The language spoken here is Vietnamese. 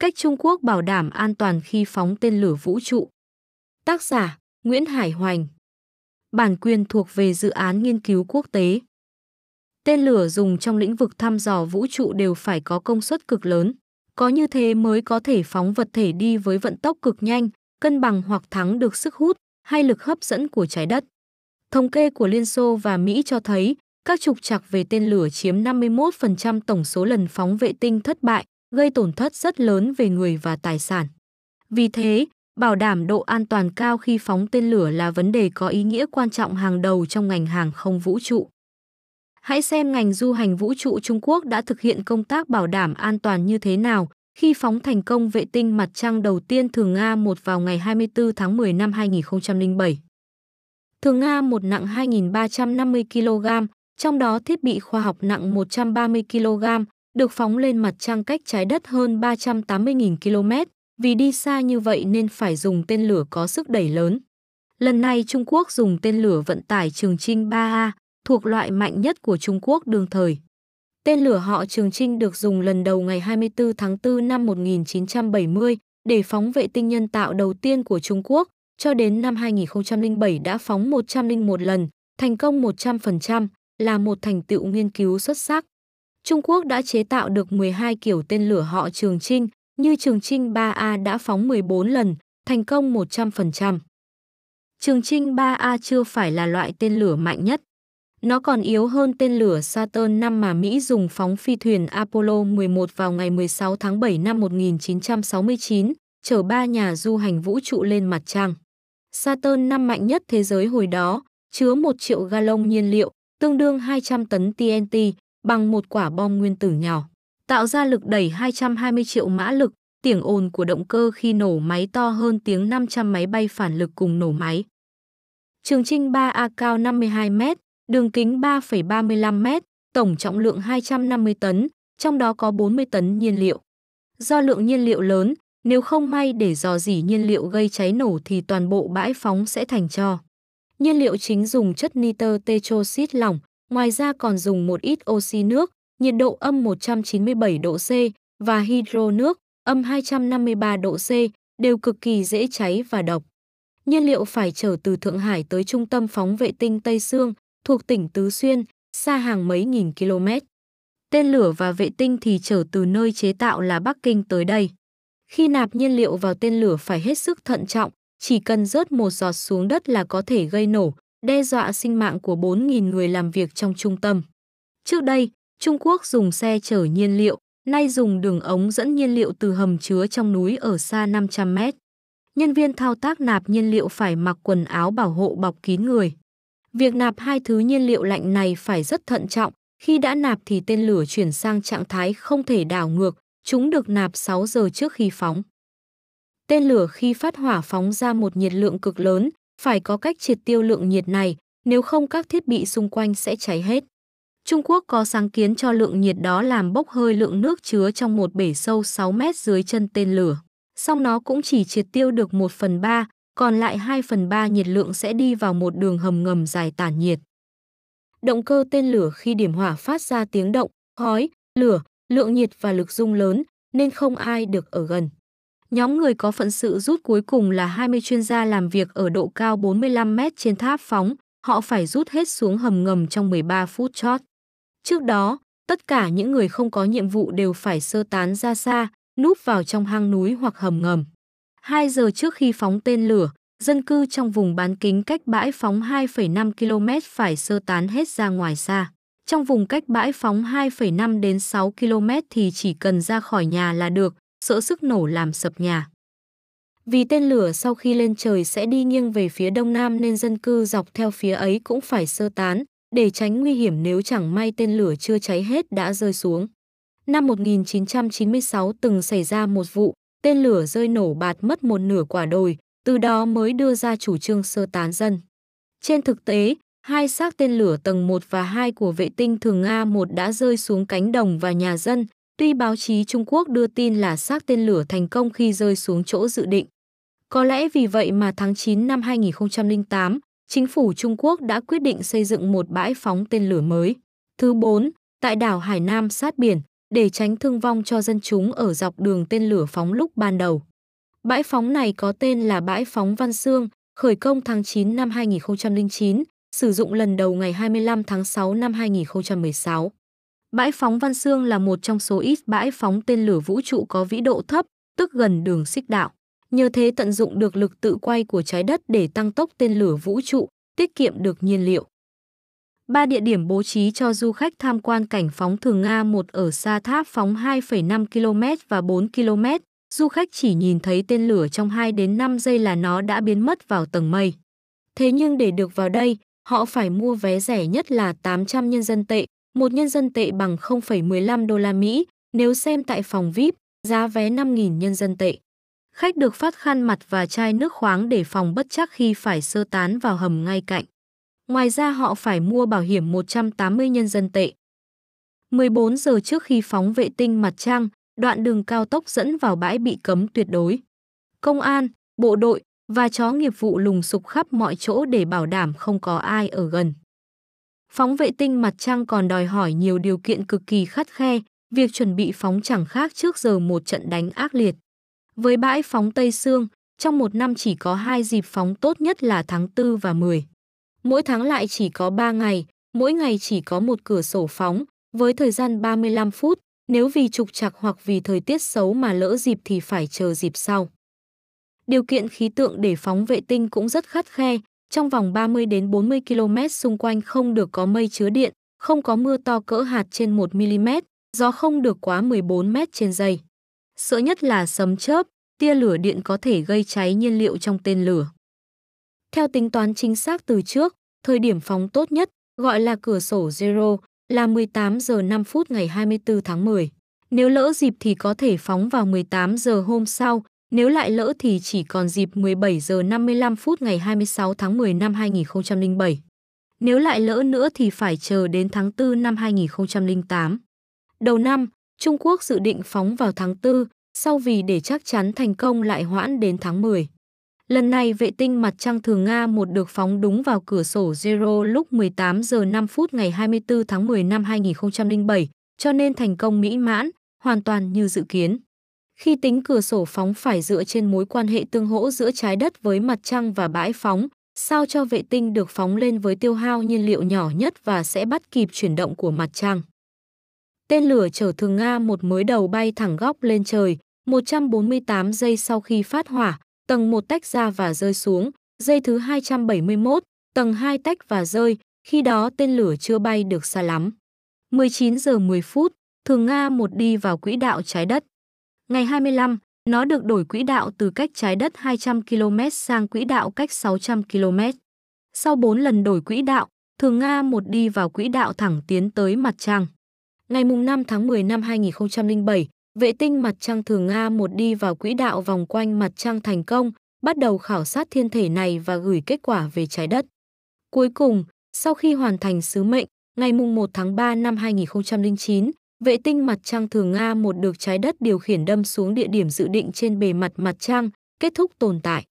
Cách Trung Quốc bảo đảm an toàn khi phóng tên lửa vũ trụ. Tác giả Nguyễn Hải Hoành. Bản quyền thuộc về dự án nghiên cứu quốc tế. Tên lửa dùng trong lĩnh vực thăm dò vũ trụ đều phải có công suất cực lớn. Có như thế mới có thể phóng vật thể đi với vận tốc cực nhanh, cân bằng hoặc thắng được sức hút hay lực hấp dẫn của trái đất. Thống kê của Liên Xô và Mỹ cho thấy các trục trặc về tên lửa chiếm 51% tổng số lần phóng vệ tinh thất bại, gây tổn thất rất lớn về người và tài sản. Vì thế, bảo đảm độ an toàn cao khi phóng tên lửa là vấn đề có ý nghĩa quan trọng hàng đầu trong ngành hàng không vũ trụ. Hãy xem ngành du hành vũ trụ Trung Quốc đã thực hiện công tác bảo đảm an toàn như thế nào khi phóng thành công vệ tinh mặt trăng đầu tiên Thường Nga-1 vào ngày 24 tháng 10 năm 2007. Thường Nga-1 nặng 2.350 kg, trong đó thiết bị khoa học nặng 130 kg, được phóng lên mặt trăng cách trái đất hơn 380.000 km. Vì đi xa như vậy nên phải dùng tên lửa có sức đẩy lớn. Lần này Trung Quốc dùng tên lửa vận tải Trường Trinh 3A, thuộc loại mạnh nhất của Trung Quốc đương thời. Tên lửa họ Trường Trinh được dùng lần đầu ngày 24 tháng 4 năm 1970 để phóng vệ tinh nhân tạo đầu tiên của Trung Quốc, cho đến năm 2007 đã phóng 101 lần, thành công 100%, là một thành tựu nghiên cứu xuất sắc. Trung Quốc đã chế tạo được 12 kiểu tên lửa họ Trường Trinh, như Trường Trinh 3A đã phóng 14 lần, thành công 100%. Trường Trinh 3A chưa phải là loại tên lửa mạnh nhất. Nó còn yếu hơn tên lửa Saturn 5 mà Mỹ dùng phóng phi thuyền Apollo 11 vào ngày 16 tháng 7 năm 1969, chở ba nhà du hành vũ trụ lên mặt trăng. Saturn 5 mạnh nhất thế giới hồi đó, chứa 1 triệu gallon nhiên liệu, tương đương 200 tấn TNT, bằng một quả bom nguyên tử nhỏ, tạo ra lực đẩy 220 triệu mã lực, tiếng ồn của động cơ khi nổ máy to hơn tiếng 500 máy bay phản lực cùng nổ máy. Trường Trinh 3A cao 52 m, đường kính 3,35 m, tổng trọng lượng 250 tấn, trong đó có 40 tấn nhiên liệu. Do lượng nhiên liệu lớn, nếu không may để dò dỉ nhiên liệu gây cháy nổ thì toàn bộ bãi phóng sẽ thành tro. Nhiên liệu chính dùng chất nitơ tetroxit lỏng, ngoài ra còn dùng một ít oxy nước, nhiệt độ âm 197 độ C và hydro nước, âm 253 độ C, đều cực kỳ dễ cháy và độc. Nhiên liệu phải chở từ Thượng Hải tới trung tâm phóng vệ tinh Tây Sương, thuộc tỉnh Tứ Xuyên, xa hàng mấy nghìn km. Tên lửa và vệ tinh thì chở từ nơi chế tạo là Bắc Kinh tới đây. Khi nạp nhiên liệu vào tên lửa phải hết sức thận trọng, chỉ cần rớt một giọt xuống đất là có thể gây nổ, đe dọa sinh mạng của 4.000 người làm việc trong trung tâm. Trước đây, Trung Quốc dùng xe chở nhiên liệu, nay dùng đường ống dẫn nhiên liệu từ hầm chứa trong núi ở xa 500 mét. Nhân viên thao tác nạp nhiên liệu phải mặc quần áo bảo hộ bọc kín người. Việc nạp hai thứ nhiên liệu lạnh này phải rất thận trọng, khi đã nạp thì tên lửa chuyển sang trạng thái không thể đảo ngược, chúng được nạp 6 giờ trước khi phóng. Tên lửa khi phát hỏa phóng ra một nhiệt lượng cực lớn, phải có cách triệt tiêu lượng nhiệt này, nếu không các thiết bị xung quanh sẽ cháy hết. Trung Quốc có sáng kiến cho lượng nhiệt đó làm bốc hơi lượng nước chứa trong một bể sâu 6 mét dưới chân tên lửa. Song nó cũng chỉ triệt tiêu được 1 phần 3, còn lại 2 phần 3 nhiệt lượng sẽ đi vào một đường hầm ngầm dài tản nhiệt. Động cơ tên lửa khi điểm hỏa phát ra tiếng động, khói, lửa, lượng nhiệt và lực rung lớn, nên không ai được ở gần. Nhóm người có phận sự rút cuối cùng là 20 chuyên gia làm việc ở độ cao 45 mét trên tháp phóng, họ phải rút hết xuống hầm ngầm trong 13 phút chót. Trước đó, tất cả những người không có nhiệm vụ đều phải sơ tán ra xa, núp vào trong hang núi hoặc hầm ngầm. 2 giờ trước khi phóng tên lửa, dân cư trong vùng bán kính cách bãi phóng 2,5 km phải sơ tán hết ra ngoài xa. Trong vùng cách bãi phóng 2,5 đến 6 km thì chỉ cần ra khỏi nhà là được, sợ sức nổ làm sập nhà. Vì tên lửa sau khi lên trời sẽ đi nghiêng về phía đông nam nên dân cư dọc theo phía ấy cũng phải sơ tán, để tránh nguy hiểm nếu chẳng may tên lửa chưa cháy hết đã rơi xuống. Năm 1996 từng xảy ra một vụ, tên lửa rơi nổ bạt mất một nửa quả đồi, từ đó mới đưa ra chủ trương sơ tán dân. Trên thực tế, hai xác tên lửa tầng 1 và 2 của vệ tinh Thường A1 đã rơi xuống cánh đồng và nhà dân, tuy báo chí Trung Quốc đưa tin là xác tên lửa thành công khi rơi xuống chỗ dự định. Có lẽ vì vậy mà tháng 9 năm 2008, chính phủ Trung Quốc đã quyết định xây dựng một bãi phóng tên lửa mới. Thứ 4, tại đảo Hải Nam sát biển, để tránh thương vong cho dân chúng ở dọc đường tên lửa phóng lúc ban đầu. Bãi phóng này có tên là Bãi phóng Văn Xương, khởi công tháng 9 năm 2009, sử dụng lần đầu ngày 25 tháng 6 năm 2016. Bãi phóng Văn Xương là một trong số ít bãi phóng tên lửa vũ trụ có vĩ độ thấp, tức gần đường xích đạo. Nhờ thế tận dụng được lực tự quay của trái đất để tăng tốc tên lửa vũ trụ, tiết kiệm được nhiên liệu. Ba địa điểm bố trí cho du khách tham quan cảnh phóng thường Nga một ở xa tháp phóng 2,5 km và 4 km, du khách chỉ nhìn thấy tên lửa trong 2 đến 5 giây là nó đã biến mất vào tầng mây. Thế nhưng để được vào đây, họ phải mua vé rẻ nhất là 800 nhân dân tệ, một nhân dân tệ bằng 0,15 đô la Mỹ, nếu xem tại phòng VIP, giá vé 5.000 nhân dân tệ. Khách được phát khăn mặt và chai nước khoáng để phòng bất chắc khi phải sơ tán vào hầm ngay cạnh. Ngoài ra họ phải mua bảo hiểm 180 nhân dân tệ. 14 giờ trước khi phóng vệ tinh mặt trăng, đoạn đường cao tốc dẫn vào bãi bị cấm tuyệt đối. Công an, bộ đội và chó nghiệp vụ lùng sục khắp mọi chỗ để bảo đảm không có ai ở gần. Phóng vệ tinh mặt trăng còn đòi hỏi nhiều điều kiện cực kỳ khắt khe, việc chuẩn bị phóng chẳng khác trước giờ một trận đánh ác liệt. Với bãi phóng Tây Sương, trong một năm chỉ có hai dịp phóng tốt nhất là tháng 4 và 10. Mỗi tháng lại chỉ có 3 ngày, mỗi ngày chỉ có một cửa sổ phóng, với thời gian 35 phút, nếu vì trục trặc hoặc vì thời tiết xấu mà lỡ dịp thì phải chờ dịp sau. Điều kiện khí tượng để phóng vệ tinh cũng rất khắt khe, trong vòng 30 đến 40 km xung quanh không được có mây chứa điện, không có mưa to cỡ hạt trên 1 mm, gió không được quá 14 m trên giây. Sợ nhất là sấm chớp, tia lửa điện có thể gây cháy nhiên liệu trong tên lửa. Theo tính toán chính xác từ trước, thời điểm phóng tốt nhất, gọi là cửa sổ zero, là 18 giờ 5 phút ngày 24 tháng 10. Nếu lỡ dịp thì có thể phóng vào 18 giờ hôm sau, nếu lại lỡ thì chỉ còn dịp 17 giờ 55 phút ngày 26 tháng 10 năm 2007. Nếu lại lỡ nữa thì phải chờ đến tháng 4 năm 2008. Đầu năm, Trung Quốc dự định phóng vào tháng 4, sau vì để chắc chắn thành công lại hoãn đến tháng 10. Lần này vệ tinh mặt trăng thường Nga một được phóng đúng vào cửa sổ Zero lúc 18 giờ 5 phút ngày 24 tháng 10 năm 2007, cho nên thành công mỹ mãn, hoàn toàn như dự kiến. Khi tính cửa sổ phóng phải dựa trên mối quan hệ tương hỗ giữa trái đất với mặt trăng và bãi phóng, sao cho vệ tinh được phóng lên với tiêu hao nhiên liệu nhỏ nhất và sẽ bắt kịp chuyển động của mặt trăng. Tên lửa chở thường Nga một mới đầu bay thẳng góc lên trời, 148 giây sau khi phát hỏa, tầng 1 tách ra và rơi xuống, giây thứ 271, tầng 2 tách và rơi, khi đó tên lửa chưa bay được xa lắm. 19 giờ 10 phút, thường Nga một đi vào quỹ đạo trái đất. Ngày 25, nó được đổi quỹ đạo từ cách trái đất 200 km sang quỹ đạo cách 600 km. Sau 4 lần đổi quỹ đạo, thường Nga một đi vào quỹ đạo thẳng tiến tới mặt trăng. Ngày 5 tháng 10 năm 2007, vệ tinh mặt trăng thường Nga một đi vào quỹ đạo vòng quanh mặt trăng thành công, bắt đầu khảo sát thiên thể này và gửi kết quả về trái đất. Cuối cùng, sau khi hoàn thành sứ mệnh, ngày 1 tháng 3 năm 2009, vệ tinh mặt trăng thường Nga một được trái đất điều khiển đâm xuống địa điểm dự định trên bề mặt mặt trăng, kết thúc tồn tại.